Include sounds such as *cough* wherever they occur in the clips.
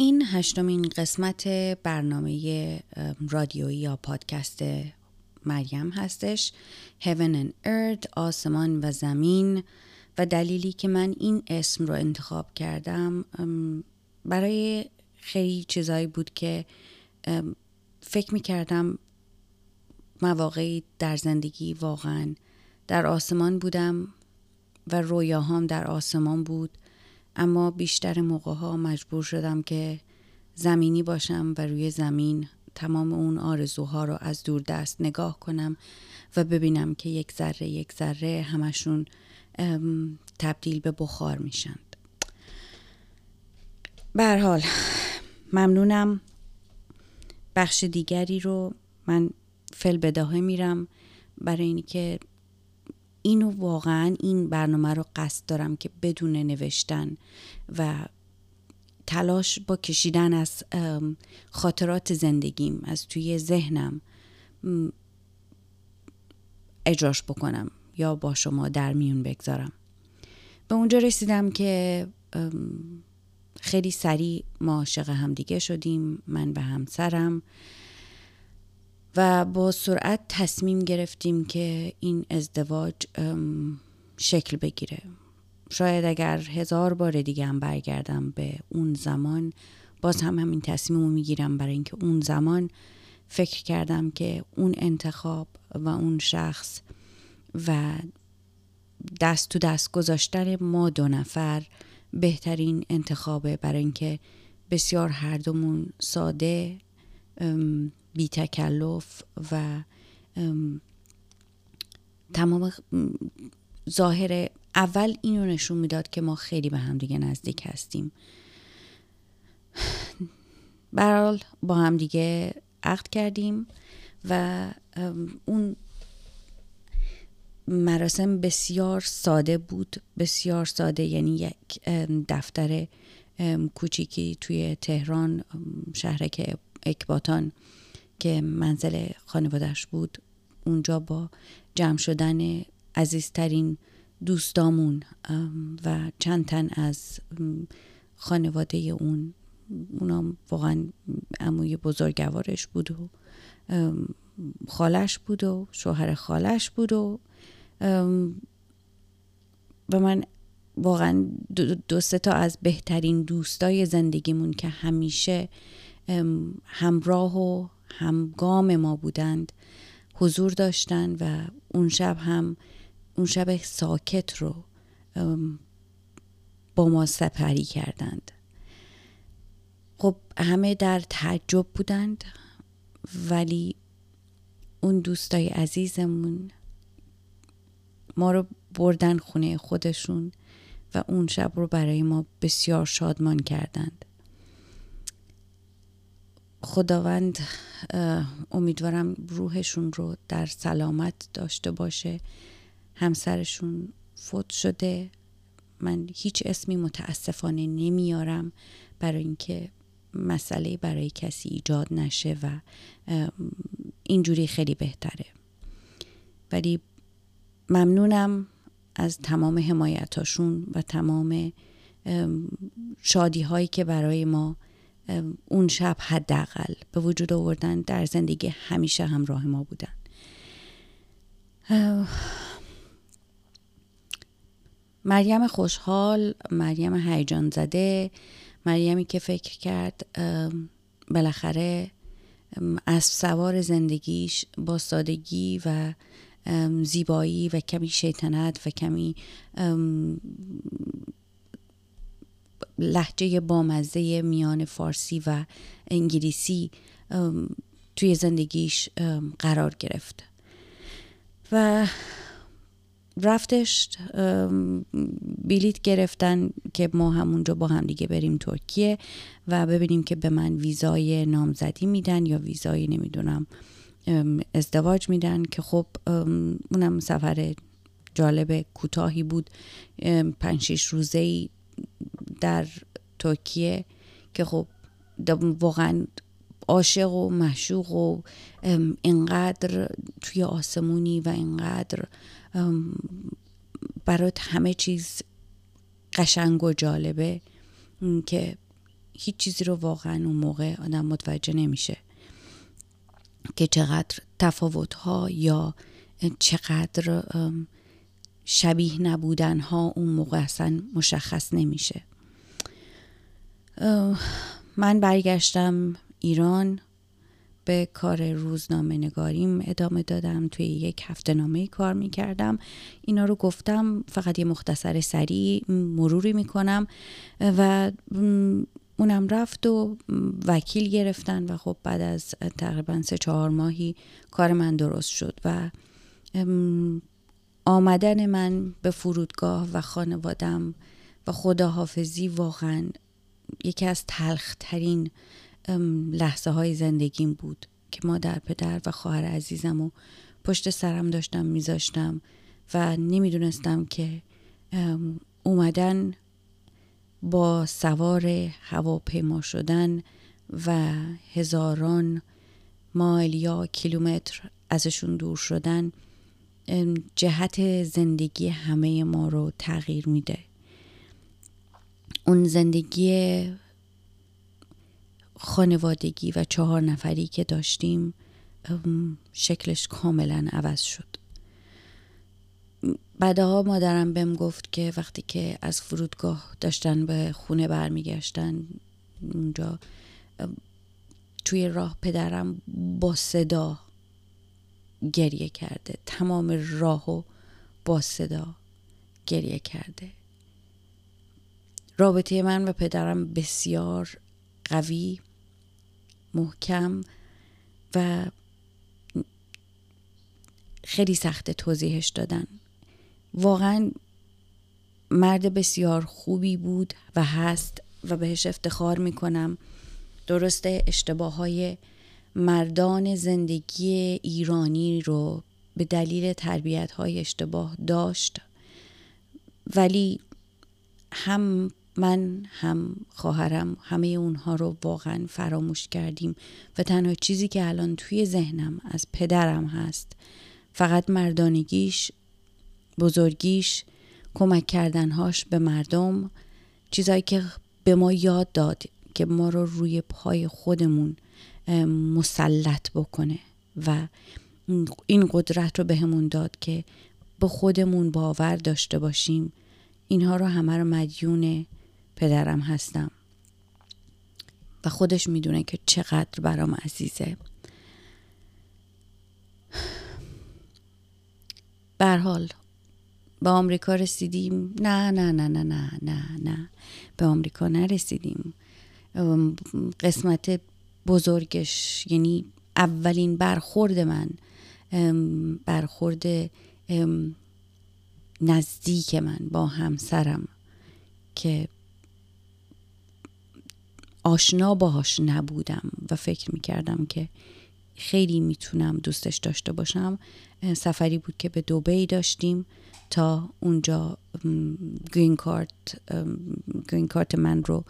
این هشتمین قسمت برنامه رادیویی یا پادکست مریم هستش. Heaven and Earth آسمان و زمین. و دلیلی که من این اسم رو انتخاب کردم برای خیلی چیزایی بود که فکر می کردم مواقعی در زندگی واقعا در آسمان بودم و رویاهام در آسمان بود. اما بیشتر موقع ها مجبور شدم که زمینی باشم و روی زمین تمام اون آرزوها رو از دور دست نگاه کنم و ببینم که یک ذره یک ذره همشون تبدیل به بخار میشند. حال ممنونم. بخش دیگری رو من فل بداهه میرم برای اینکه اینو واقعا این برنامه رو قصد دارم که بدون نوشتن و تلاش با کشیدن از خاطرات زندگیم از توی ذهنم اجراش بکنم یا با شما در میون بگذارم. به اونجا رسیدم که خیلی سریع ما عاشق همدیگه شدیم من به همسرم. و با سرعت تصمیم گرفتیم که این ازدواج شکل بگیره. شاید اگر هزار بار دیگه هم برگردم به اون زمان باز هم همین تصمیم رو می‌گیرم برای اینکه اون زمان فکر کردم که اون انتخاب و اون شخص و دست تو دست گذاشتن ما دو نفر بهترین انتخابه. برای اینکه بسیار هر دومون ساده بی تکلف و تمام ظاهر اول اینو نشون می‌داد که ما خیلی به هم دیگه نزدیک هستیم. برال با هم دیگه عقد کردیم و اون مراسم بسیار ساده بود. بسیار ساده یعنی یک دفتر کوچیکی توی تهران شهر اکباتان. که منزل خانوادش بود اونجا با جمع شدن عزیزترین دوستامون و چند تن از خانواده اون اونا واقعا اموی بزرگوارش بود و خالش بود و شوهر خالش بود و و من واقعا دو, سه تا از بهترین دوستای زندگیمون که همیشه همراه و همگام ما بودند حضور داشتن و اون شب هم اون شب ساکت رو با ما سپری کردند. خب همه در تعجب بودند ولی اون دوستای عزیزمون ما رو بردن خونه خودشون و اون شب رو برای ما بسیار شادمان کردند. خداوند امیدوارم روحشون رو در سلامت داشته باشه. همسرشون فوت شده. من هیچ اسمی متاسفانه نمیارم برای اینکه مسئله برای کسی ایجاد نشه و اینجوری خیلی بهتره. ولی ممنونم از تمام حمایتاشون و تمام شادی هایی که برای ما اون شب حداقل به وجود آوردن در زندگی همیشه همراه ما بودن. مریم خوشحال مریم هیجان زده مریمی که فکر کرد بالاخره از سوار زندگیش با سادگی و زیبایی و کمی شیطنت و کمی لحجه بامزه میان فارسی و انگلیسی توی زندگیش قرار گرفت. و رفتش بلیت گرفتن که ما همونجا با هم دیگه بریم ترکیه و ببینیم که به من ویزای نامزدی میدن یا ویزای نمی‌دونم ازدواج میدن که خب اونم سفر جالب کوتاهی بود. پنج شیش روزه در ترکیه که خب واقعا عاشق و مشوق و اینقدر توی آسمونی و اینقدر برات همه چیز قشنگ و جالبه که هیچ چیزی رو واقعا اون موقع آدم متوجه نمیشه که چقدر تفاوت ها یا چقدر شبیه نبودن ها اون موقع اصلا مشخص نمیشه. من برگشتم ایران به کار روزنامه نگاریم ادامه دادم توی یک هفته نامه کار می‌کردم. اینا رو گفتم فقط یه مختصر سریع مروری می‌کنم. و اونم رفت و وکیل گرفتن و خب بعد از تقریبا سه چهار ماهی کار من درست شد و آمدن من به فرودگاه و خانوادم و خداحافظی واقعا یکی از تلخترین لحظه های زندگیم بود که مادر پدر و خواهر عزیزم و پشت سرم داشتم میذاشتم و نمی‌دونستم که اومدن با سوار هواپیما شدن و هزاران مایل یا کیلومتر ازشون دور شدن جهت زندگی همه ما رو تغییر میده. اون زندگی خانوادگی و چهار نفری که داشتیم شکلش کاملا عوض شد. بعدها مادرم بهم گفت که وقتی که از فرودگاه داشتن به خونه برمیگشتن اونجا توی راه پدرم با صدا گریه کرده. تمام راه و با صدا گریه کرده. رابطه من و پدرم بسیار قوی محکم و خیلی سخت توضیحش دادن. واقعا مرد بسیار خوبی بود و هست و بهش افتخار می‌کنم. درسته اشتباه های مردان زندگی ایرانی رو به دلیل تربیت های اشتباه داشت. ولی هم من هم خواهرم همه اونها رو واقعا فراموش کردیم و تنها چیزی که الان توی ذهنم از پدرم هست فقط مردانگیش بزرگیش کمک کردنهاش به مردم چیزایی که به ما یاد داد که ما رو روی پای خودمون مسلط بکنه و این قدرت رو بهمون داد که به خودمون باور داشته باشیم. اینها رو همه رو مدیون پدرم هستم. و خودش می‌دونه که چقدر برام عزیزه. حال به آمریکا رسیدیم. نه نه نه نه نه نه نه. به آمریکا نرسیدیم. قسمت بزرگش یعنی اولین برخورد من برخورد نزدیک من با همسرم که آشنا باهاش نبودم و فکر می‌کردم که خیلی می‌تونم دوستش داشته باشم. سفری بود که به دوبی داشتیم تا اونجا گرین کارت گرین کارت من رو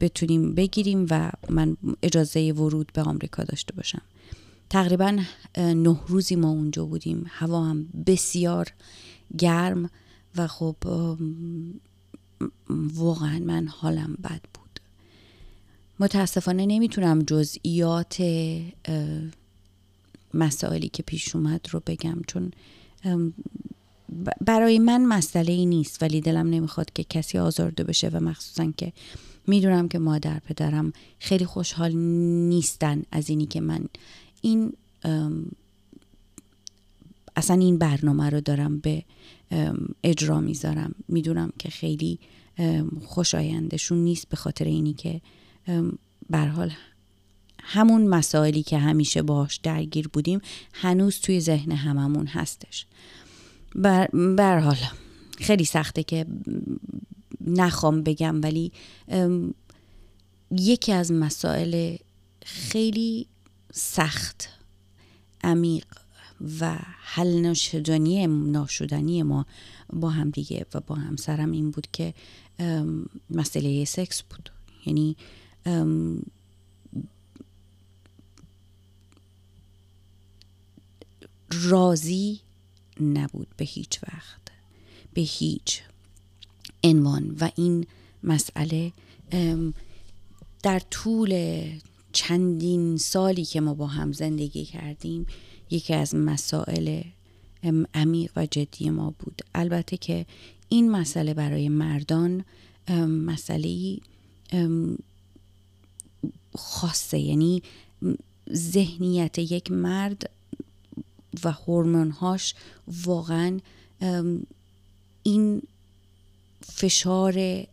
بتونیم بگیریم و من اجازه ورود به آمریکا داشته باشم. تقریبا نه روزی ما اونجا بودیم. هوا هم بسیار گرم و خب واقعا من حالم بد بود. متاسفانه نمی‌تونم جزئیات مسائلی که پیش اومد رو بگم چون برای من مسئله ای نیست ولی دلم نمی‌خواد که کسی آزارده بشه و مخصوصا که می‌دونم که مادر پدرم خیلی خوشحال نیستن از اینی که من این اصلا این برنامه رو دارم به اجرا می‌ذارم. می‌دونم که خیلی خوشایندشون نیست به خاطر اینی که حال همون مسائلی که همیشه باش درگیر بودیم هنوز توی ذهن هممون هستش. بر حال خیلی سخته که نخوام بگم ولی یکی از مسائل خیلی سخت عمیق و حل نشدنی ناشدنی ما با هم دیگه و با همسرم این بود که مسئله سکس بود. یعنی راضی نبود به هیچ وقت. به هیچ عنوان و این مسئله در طول چندین سالی که ما با هم زندگی کردیم یکی از مسائل عمیق و جدی ما بود. البته که این مسئله برای مردان مسئله خاصه یعنی ذهنیت یک مرد و هورمونهاش واقعا این فشار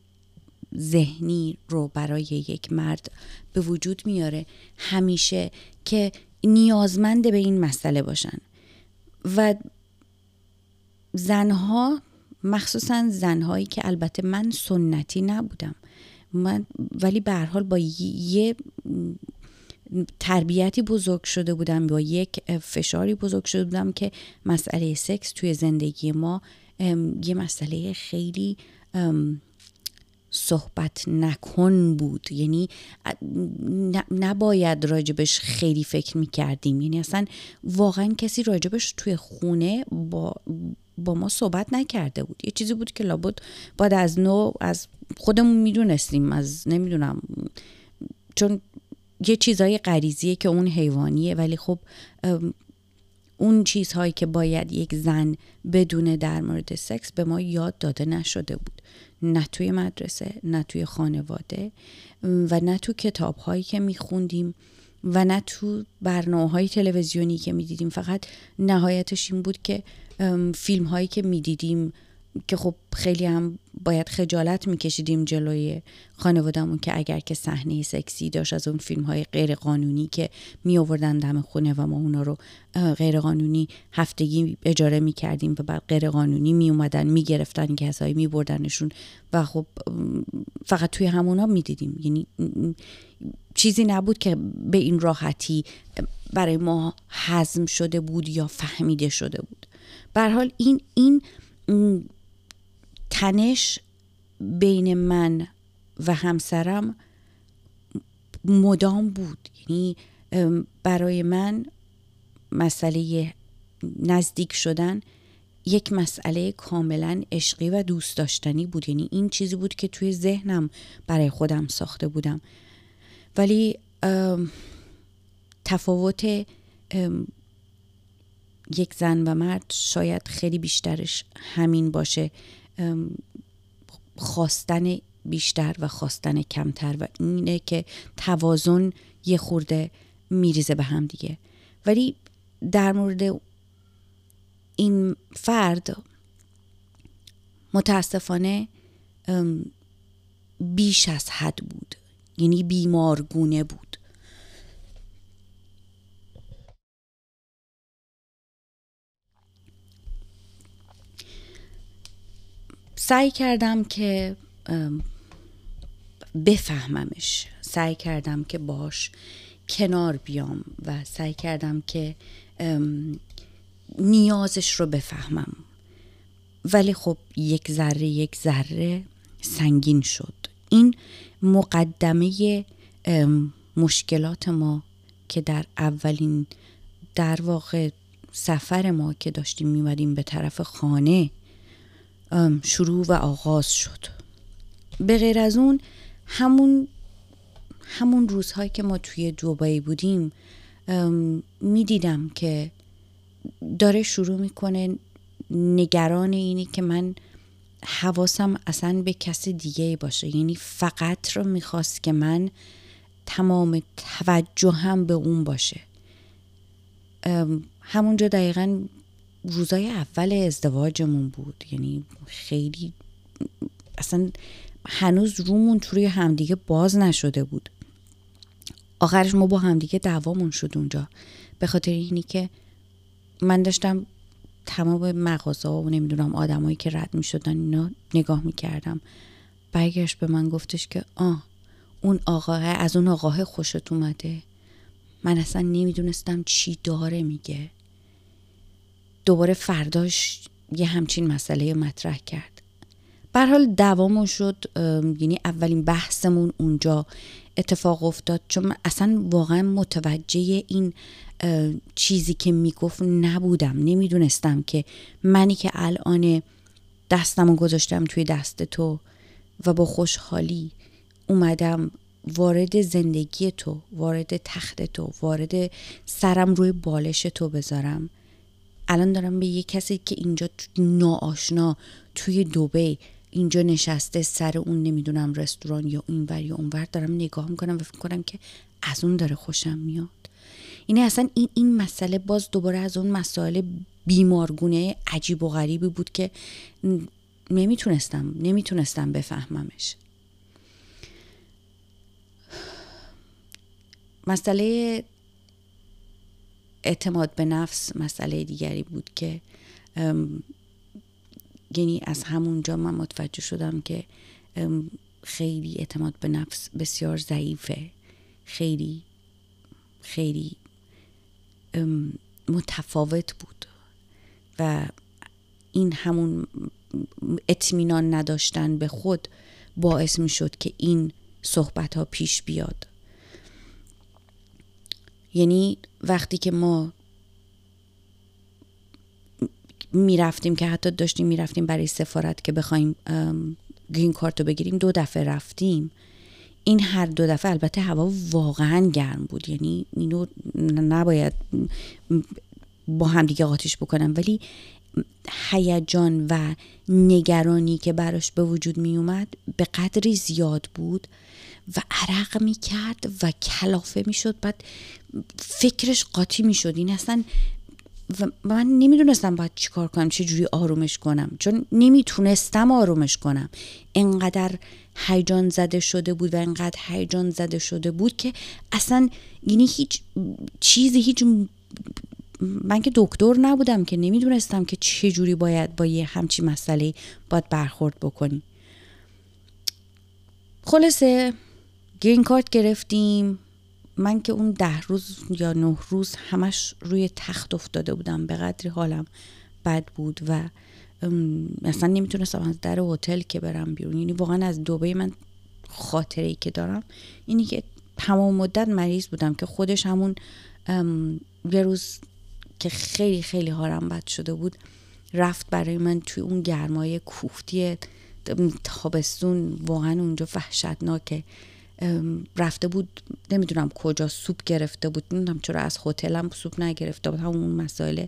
ذهنی رو برای یک مرد به وجود میاره همیشه که نیازمند به این مسئله باشن. و زنها مخصوصا زنهایی که البته من سنتی نبودم من ولی به حال با یه تربیتی بزرگ شده بودم با یک فشاری بزرگ شده بودم که مسئله سکس توی زندگی ما یه مسئله خیلی صحبت نکن بود. یعنی نباید راجبش خیلی فکر می‌کردیم. یعنی اصلا واقعا کسی راجبش توی خونه با با ما صحبت نکرده بود. یه چیزی بود که لابد باید از نو از خودمون می‌دونستیم از نمی‌دونم. چون یه چیزای غریزیه که اون حیوانیه. ولی خب اون چیزهایی که باید یک زن بدونه در مورد سکس به ما یاد داده نشده بود. نه توی مدرسه نه توی خانواده و نه تو کتاب هایی که میخوندیم و نه تو برنامه های تلویزیونی که می‌دیدیم. فقط نهایتش این بود که فیلم هایی که می‌دیدیم که خب خیلی هم باید خجالت میکشیدیم جلوی خانوادهمون که اگر که صحنه سکسی داشت از اون فیلم های غیر قانونی که می آوردن دم خونه و ما اونا رو غیر قانونی هفتگی اجاره می کردیم و بعد غیر قانونی می اومدن می گرفتن کسایی می بردنشون و خب فقط توی همونا می دیدیم یعنی چیزی نبود که به این راحتی برای ما حزم شده بود یا فهمیده شده بود. بر حال این این تنش بین من و همسرم مدام بود. یعنی برای من مسئله نزدیک شدن یک مسئله کاملا عشقی و دوست داشتنی بود. یعنی این چیزی بود که توی ذهنم برای خودم ساخته بودم. ولی تفاوت یک زن و مرد شاید خیلی بیشترش همین باشه. خواستن بیشتر و خواستن کمتر و اینه که توازن یه خورده میریزه به هم دیگه. ولی در مورد این فرد متاسفانه بیش از حد بود. یعنی بیمارگونه بود. سعی کردم که بفهممش. سعی کردم که باش کنار بیام و سعی کردم که نیازش رو بفهمم. ولی خب یک ذره یک ذره سنگین شد. این مقدمه مشکلات ما که در اولین در واقع سفر ما که داشتیم میمدیم به طرف خانه شروع و آغاز شد. به غیر از اون همون همون روزهایی که ما توی دوبایی بودیم می‌دیدم که داره شروع می‌کنه نگران اینی که من حواسم اصلا به کس دیگه باشه. یعنی فقط رو می‌خواست که من تمام توجهم به اون باشه. همونجا دقیقا روزای اول ازدواجمون بود. یعنی خیلی اصلا هنوز رومون توی همدیگه باز نشده بود. آخرش ما با همدیگه دعوامون شد اونجا. به خاطر اینی که من داشتم تمام مغازه و نمی‌دونم آدمایی که رد می‌شدن اینا نگاه می‌کردم. برگشت به من گفتش که آه اون آقاه از اون آقاه خوشت اومده. من اصلا نمی‌دونستم چی داره میگه. دوباره فرداش یه همچین مسئله مطرح کرد. حال دوامون شد یعنی اولین بحثمون اونجا اتفاق افتاد. چون اصلا واقعا متوجه این چیزی که می‌گفت نبودم. نمی‌دونستم که منی که الان دستم گذاشتم توی دست تو و با خوشحالی اومدم وارد زندگی تو وارد تخت تو وارد سرم روی بالش تو بذارم. الان دارم به یه کسی که اینجا ناآشنا توی دوبی اینجا نشسته سر اون نمی‌دونم رستوران یا اینور یا اونور دارم نگاه می‌کنم و فکر کنم که از اون داره خوشم میاد. اینه اصلا این این مسئله باز دوباره از اون مسائل بیمارگونه عجیب و غریبی بود که نمی‌تونستم نمی‌تونستم بفهممش. مسئله اعتماد به نفس مسئله دیگری بود که یعنی از همونجا من متوجه شدم که خیلی اعتماد به نفس بسیار ضعیفه. خیلی خیلی متفاوت بود و این همون اطمینان نداشتن به خود باعث می شد که این صحبت ها پیش بیاد. یعنی وقتی که ما می‌رفتیم که حتی داشتیم می‌رفتیم برای سفارت که بخوایم گرین کارت رو بگیریم دو دفعه رفتیم. این هر دو دفعه البته هوا واقعا گرم بود. یعنی اینو نباید با هم دیگه قاطیش بکنم. ولی هیجان و نگرانی که براش به وجود می اومد به قدری زیاد بود و عرق می کرد و کلافه می شد بعد فکرش قاطی می شد این اصلا و من نمی‌دونستم باید چیکار کنم چه جوری آرومش کنم چون نمی‌تونستم آرومش کنم. انقدر هیجان زده شده بود و انقدر هیجان زده شده بود که اصلا یعنی هیچ چیزی هیچ من که دکتر نبودم که نمی‌دونستم که چه جوری باید با یه همچی مسئله باید برخورد بکنیم خلاصه گرین کارت گرفتیم. من که اون ده روز یا نه روز همش روی تخت افتاده بودم. به قدری حالم بد بود و اصلا نمی‌تونستم از در هتل که برم بیرون. یعنی واقعا از دوبه من خاطره ای که دارم اینی که تمام مدت مریض بودم که خودش همون یه روز که خیلی خیلی حالم بد شده بود رفت برای من توی اون گرمای کوفتی تابستون. واقعا اونجا وحشتناکه رفته بود نمی‌دونم کجا سوپ گرفته بود نمی‌دونم چرا از هتلم سوپ نگرفته بود. همون مسائل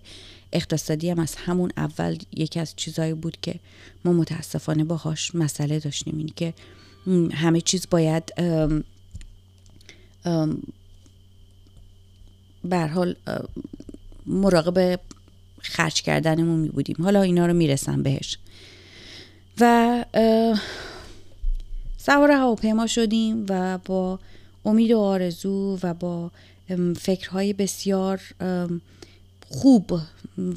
اقتصادی هم از همون اول یکی از چیزهایی بود که ما متاسفانه باهاش مسئله داشتیم اینی که همه چیز باید به حال مراقب خرج کردنمون می بودیم. حالا اینا رو می‌رسم بهش. و سوار هواپیما شدیم و با امید و آرزو و با فکرهای بسیار خوب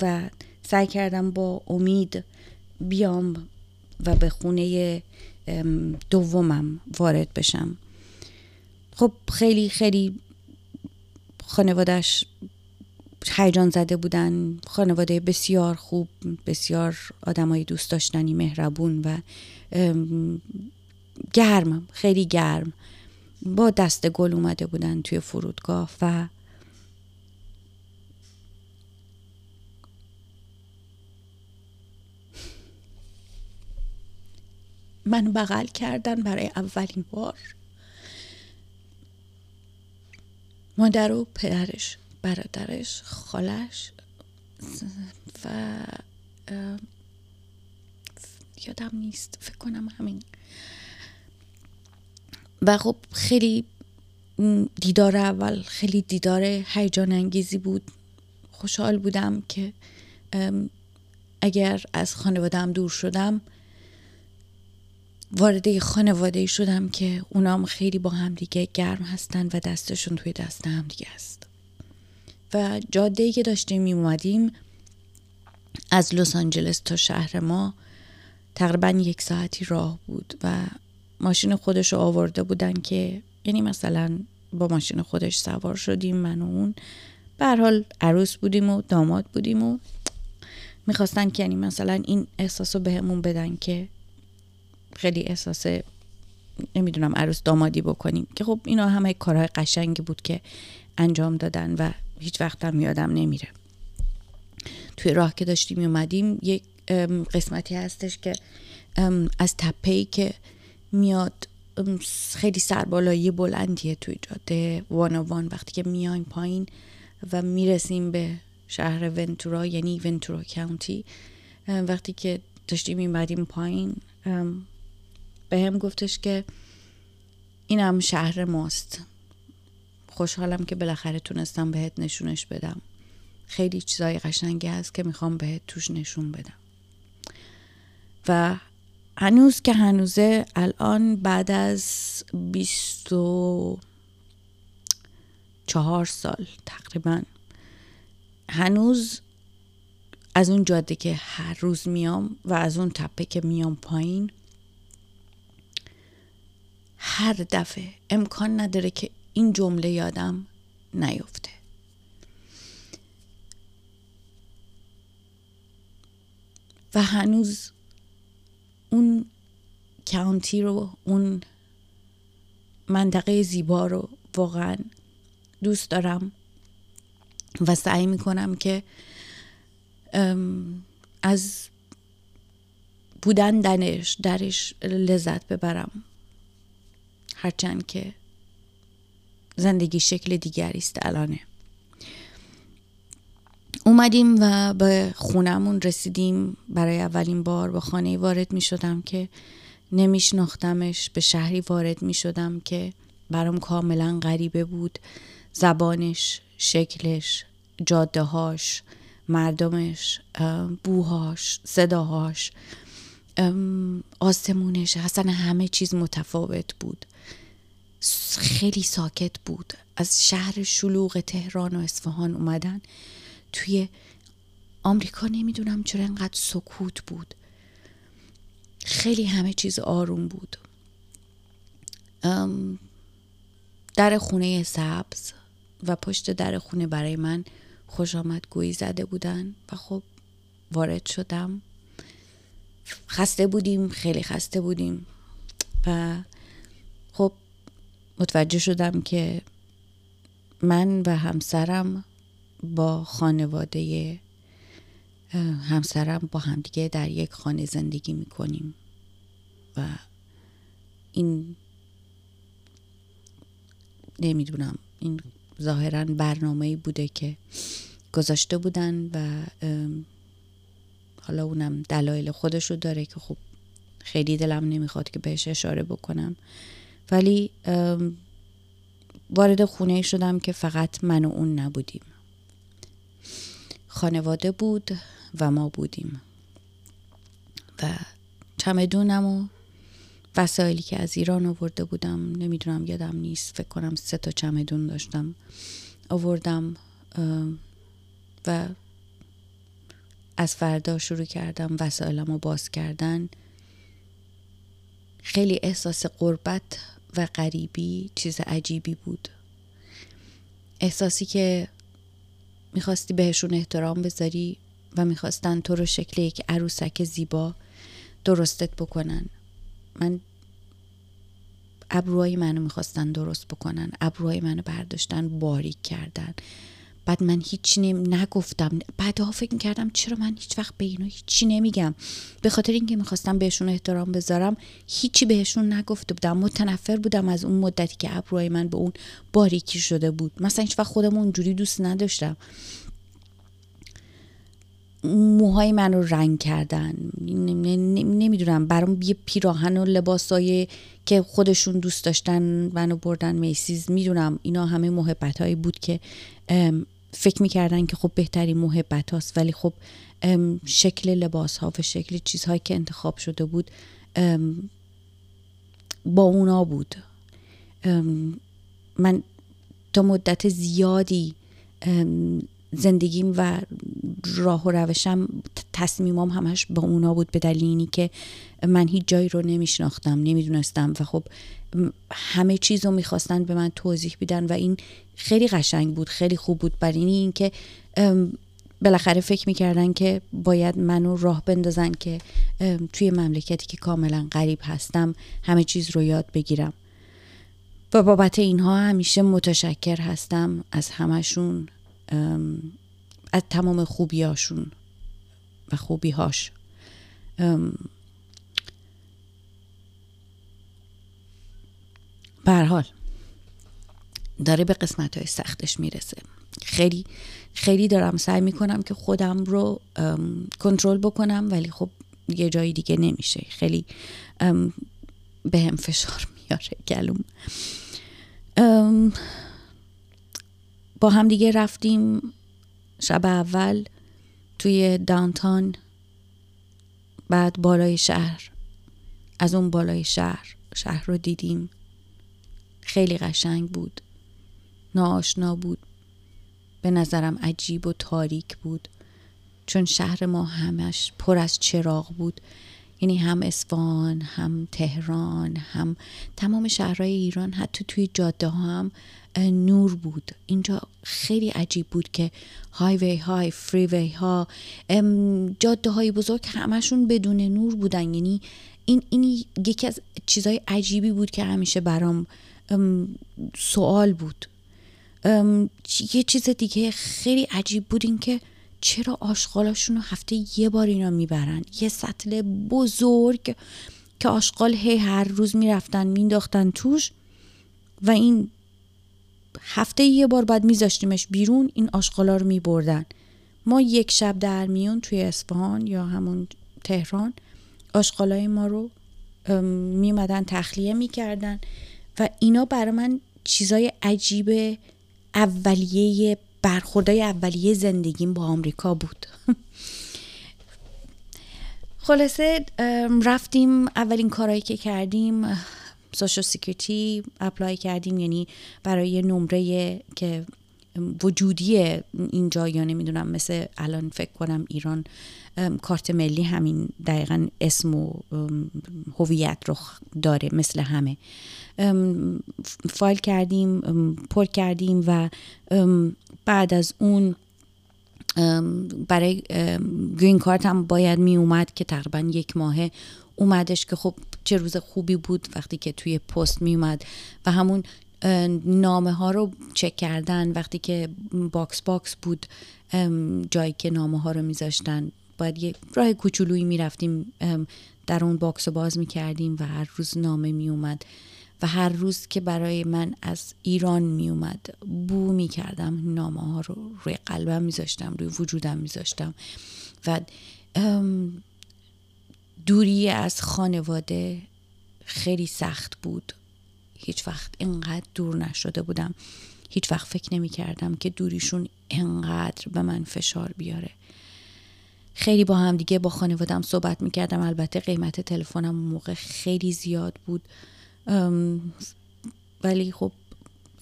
و سعی کردم با امید بیام و به خونه دومم وارد بشم. خب خیلی خیلی خانوادش هیجان زده بودن خانواده بسیار خوب بسیار آدمای دوست داشتنی مهربون و گرم خیلی گرم. با دست گل اومده بودن توی فرودگاه و من بغل کردن برای اولین بار. مادر و پدرش. برادرش خالش و یادم نیست. فکر کنم همین. و خب خیلی دیدار اول خیلی دیدار هیجان انگیزی بود. خوشحال بودم که اگر از خانوادم دور شدم وارد خانواده شدم که اونام خیلی با هم دیگه گرم هستن و دستشون توی دست هم دیگه است. و جاده که داشتیم می اومدیم از لس آنجلس تا شهر ما تقریبا یک ساعتی راه بود و ماشین خودش رو آورده بودن که یعنی مثلا با ماشین خودش سوار شدیم من و اون. به حال عروس بودیم و داماد بودیم و می‌خواستن که یعنی مثلا این احساس رو بهمون بدن که خیلی احساس نمی‌دونم عروس دامادی بکنیم. که خب اینا همه کارهای قشنگی بود که انجام دادن و هیچ وقت هم یادم نمیره. توی راه که داشتیم اومدیم یک قسمتی هستش که از تپهی که میاد خیلی سربالایی بلندیه توی جاده وان وقتی که میایم پایین و می‌رسیم به شهر ونتورا یعنی ونتورا کانتی وقتی که داشتیم این پایین به هم گفتش که این هم شهر ماست. خوشحالم که بالاخره تونستم بهت نشونش بدم. خیلی چیزای قشنگی هست که می‌خوام بهت توش نشون بدم. و هنوز که هنوزه الان بعد از بیست و چهار سال تقریبا هنوز از اون جاده که هر روز میام و از اون تپه که میام پایین هر دفعه امکان نداره که این جمله یادم نیفته. و هنوز اون کانتی رو اون منطقه زیبا رو واقعا دوست دارم و سعی می‌کنم که از بودن درش درش لذت ببرم. هرچند که زندگی شکل دیگری است الانه. اومدیم و به خونمون رسیدیم. برای اولین بار به خانه وارد می شدم که نمیشناختمش. به شهری وارد می شدم که برام کاملا غریبه بود. زبانش شکلش جاده هاش مردمش بوهاش صداهاش آسمونش اصلا همه چیز متفاوت بود. خیلی ساکت بود. از شهر شلوغ تهران و اصفهان اومدن. توی آمریکا نمی‌دونم چرا انقدر سکوت بود. خیلی همه چیز آروم بود. در خونه سبز و پشت در خونه برای من خوش آمد گویی زده بودن و خب وارد شدم. خسته بودیم خیلی خسته بودیم و متوجه شدم که من و همسرم با خانواده همسرم با همدیگه در یک خانه زندگی می‌کنیم و این نمی‌دونم این ظاهرا برنامه بوده که گذاشته بودن و حالا اونم دلایل خودش رو داره که خب خیلی دلم نمی‌خواد که بهش اشاره بکنم. ولی وارد خونه شدم که فقط من و اون نبودیم. خانواده بود و ما بودیم. و چمدونم و وسایلی که از ایران آورده بودم نمی‌دونم یادم نیست فکر کنم سه تا چمدون داشتم آوردم و از فردا شروع کردم وسایلم رو باز کردن. خیلی احساس قربت و غریبی چیز عجیبی بود. احساسی که می‌خواستی بهشون احترام بذاری و می‌خواستن تو رو شکل یک عروسک زیبا درستت بکنن. من ابروهای منو می‌خواستن درست بکنن ابروهای منو برداشتن باریک کردن. بعد من هیچی نم نگفتم. بعدها فکر می‌کردم چرا من هیچ وقت به اینا هیچی نمیگم. به خاطر اینکه می‌خواستم بهشون احترام بذارم هیچی بهشون نگفته بودم. متنفر بودم از اون مدتی که ابروهای من به اون باریکی شده بود. مثلا هیچ وقت خودم اونجوری دوست نداشتم. موهای من رو رنگ کردن. نمی‌دونم. برام یه پیراهن و لباسای که خودشون دوست داشتن منو بردن میسیز. می‌دونم اینا همه محبت هایی بود که فکر می‌کردن که خب بهتری محبت هاست ولی خب شکل لباس ها و شکل چیزهایی که انتخاب شده بود با اونا بود. من تا مدت زیادی زندگیم و راه و روشم تصمیمام همش با اونا بود به دلیلی که من هیچ جایی رو نمیشناختم نمی‌دونستم و خب همه چیز رو می‌خواستن به من توضیح بدن و این خیلی قشنگ بود خیلی خوب بود. برای اینکه بالاخره فکر می‌کردن که باید منو راه بندازن که توی مملکتی که کاملا غریب هستم همه چیز رو یاد بگیرم. و بابت اینها همیشه متشکر هستم از همشون. از تمام خوبیاشون و خوبیهاش. حال داره به قسمت های سختش می‌رسه. خیلی خیلی دارم سعی می‌کنم که خودم رو کنترل بکنم ولی خب یه جایی دیگه نمیشه. خیلی به هم فشار میاره گلوم. با هم دیگه رفتیم شب اول توی دانتان بعد بالای شهر. از اون بالای شهر شهر رو دیدیم. خیلی قشنگ بود. ناآشنا بود. به نظرم عجیب و تاریک بود. چون شهر ما همش پر از چراغ بود. یعنی هم اسفان هم تهران هم تمام شهرهای ایران حتی توی جاده ها هم نور بود. اینجا خیلی عجیب بود که هایوی های فریوی ها جاده های بزرگ همشون بدون نور بودن. یعنی این این یکی از چیزهای عجیبی بود که همیشه برام سوال بود. یه چیز دیگه خیلی عجیب بود این که چرا آشغالاشون رو هفته یه بار اینا می‌برن؟ یه سطل بزرگ که آشغال هی هر روز می‌رفتن مینداختن توش و این هفته یه بار بعد میذاشتیمش بیرون این آشغالا رو میبردن. ما یک شب در میون توی اصفهان یا همون تهران آشغالای ما رو میمدن تخلیه می‌کردن و اینا برای من چیزای عجیب اولیه برخوردهای اولیه زندگیم با آمریکا بود. *laughs* خلاصه رفتیم اولین کارهایی که کردیم social security apply کردیم یعنی برای نمره که وجودی اینجا یا نمی‌دونم مثل الان فکر کنم ایران کارت ملی همین دقیقا اسم و هویت رو داره مثل همه. فایل کردیم پر کردیم و بعد از اون برای گرین کارت هم باید می اومد که تقریبا یک ماهه اومدش که خب چه روز خوبی بود وقتی که توی پست می اومد و همون نامه ها رو چک کردن وقتی که باکس باکس بود جایی که نامه ها رو میذاشتن. باید یه راه کوچولویی می‌رفتیم در اون باکس رو باز می‌کردیم و هر روز نامه میومد و هر روز که برای من از ایران میومد بو می‌کردم نامه ها رو روی قلبم میذاشتم روی وجودم میذاشتم. و دوری از خانواده خیلی سخت بود. هیچ وقت اینقدر دور نشده بودم. هیچ وقت فکر نمی کردم که دوریشون انقدر به من فشار بیاره. خیلی با هم دیگه با خانوادم صحبت می‌کردم البته قیمت تلفنم موقع خیلی زیاد بود. ولی خب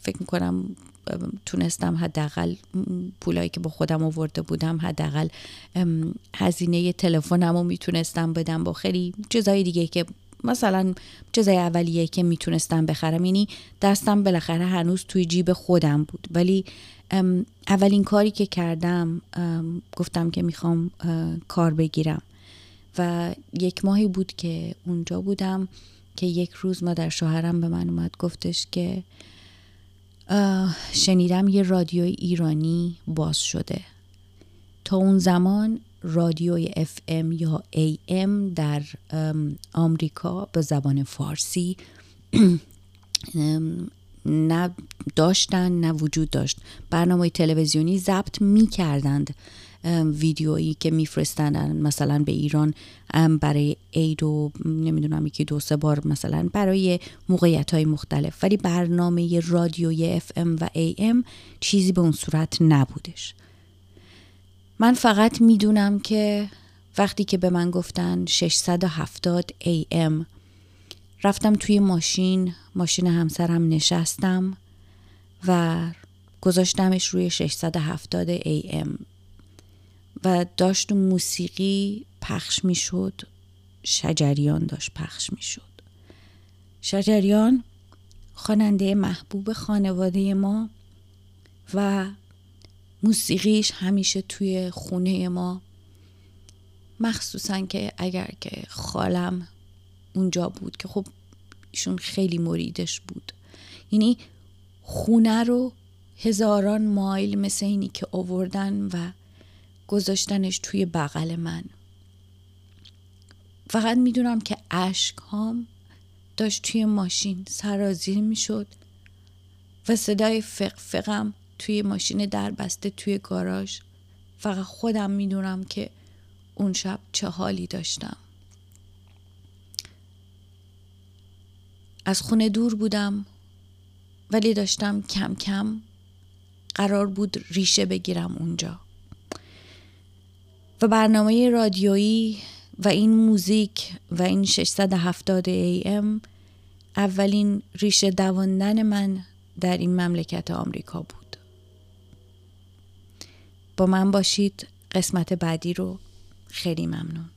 فکر می‌کنم تونستم حداقل پولایی که با خودم آورده بودم حداقل هزینه تلفنم رو می‌تونستم بدم با خیلی چیزای دیگه که مثلا چیزای اولیه که می‌تونستم بخرم یعنی دستم بالاخره هنوز توی جیب خودم بود. ولی اولین کاری که کردم گفتم که می‌خوام کار بگیرم. و یک ماهی بود که اونجا بودم که یک روز مادر شوهرم به من اومد گفتش که شنیدم یه رادیوی ایرانی باز شده. تا اون زمان رادیوی FM یا AM در آمریکا به زبان فارسی *clears throat* نه داشتن نه وجود داشت. برنامه تلویزیونی ضبط می کردند ویدیویی که میفرستندن مثلا به ایران برای عید و نمی‌دونم یکی دو سه بار مثلا برای موقعیت های مختلف. ولی برنامه رادیوی FM و AM چیزی به اون صورت نبودش. من فقط می‌دونم که وقتی که به من گفتن 670 AM رفتم توی ماشین ماشین همسرم نشستم و گذاشتمش روی 670 AM و داشت موسیقی پخش می‌شد شجریان داشت پخش می‌شد. شجریان خواننده محبوب خانواده ما و موسیقیش همیشه توی خونه ما. مخصوصا که اگر که خالم اونجا بود که خب ایشون خیلی مریدش بود. یعنی خونه رو هزاران مایل مثل اینی که آوردن و گذاشتنش توی بغل من. فقط می‌دونم که اشک هام داشت توی ماشین سرازیر می‌شد و صدای فقفقم توی ماشین در بسته توی گاراژ. فقط خودم می‌دونم که اون شب چه حالی داشتم. از خونه دور بودم ولی داشتم کم کم قرار بود ریشه بگیرم اونجا. و برنامه رادیویی و این موزیک و این 670 AM اولین ریشه دواندن من در این مملکت آمریکا بود. با من باشید. قسمت بعدی رو خیلی ممنون.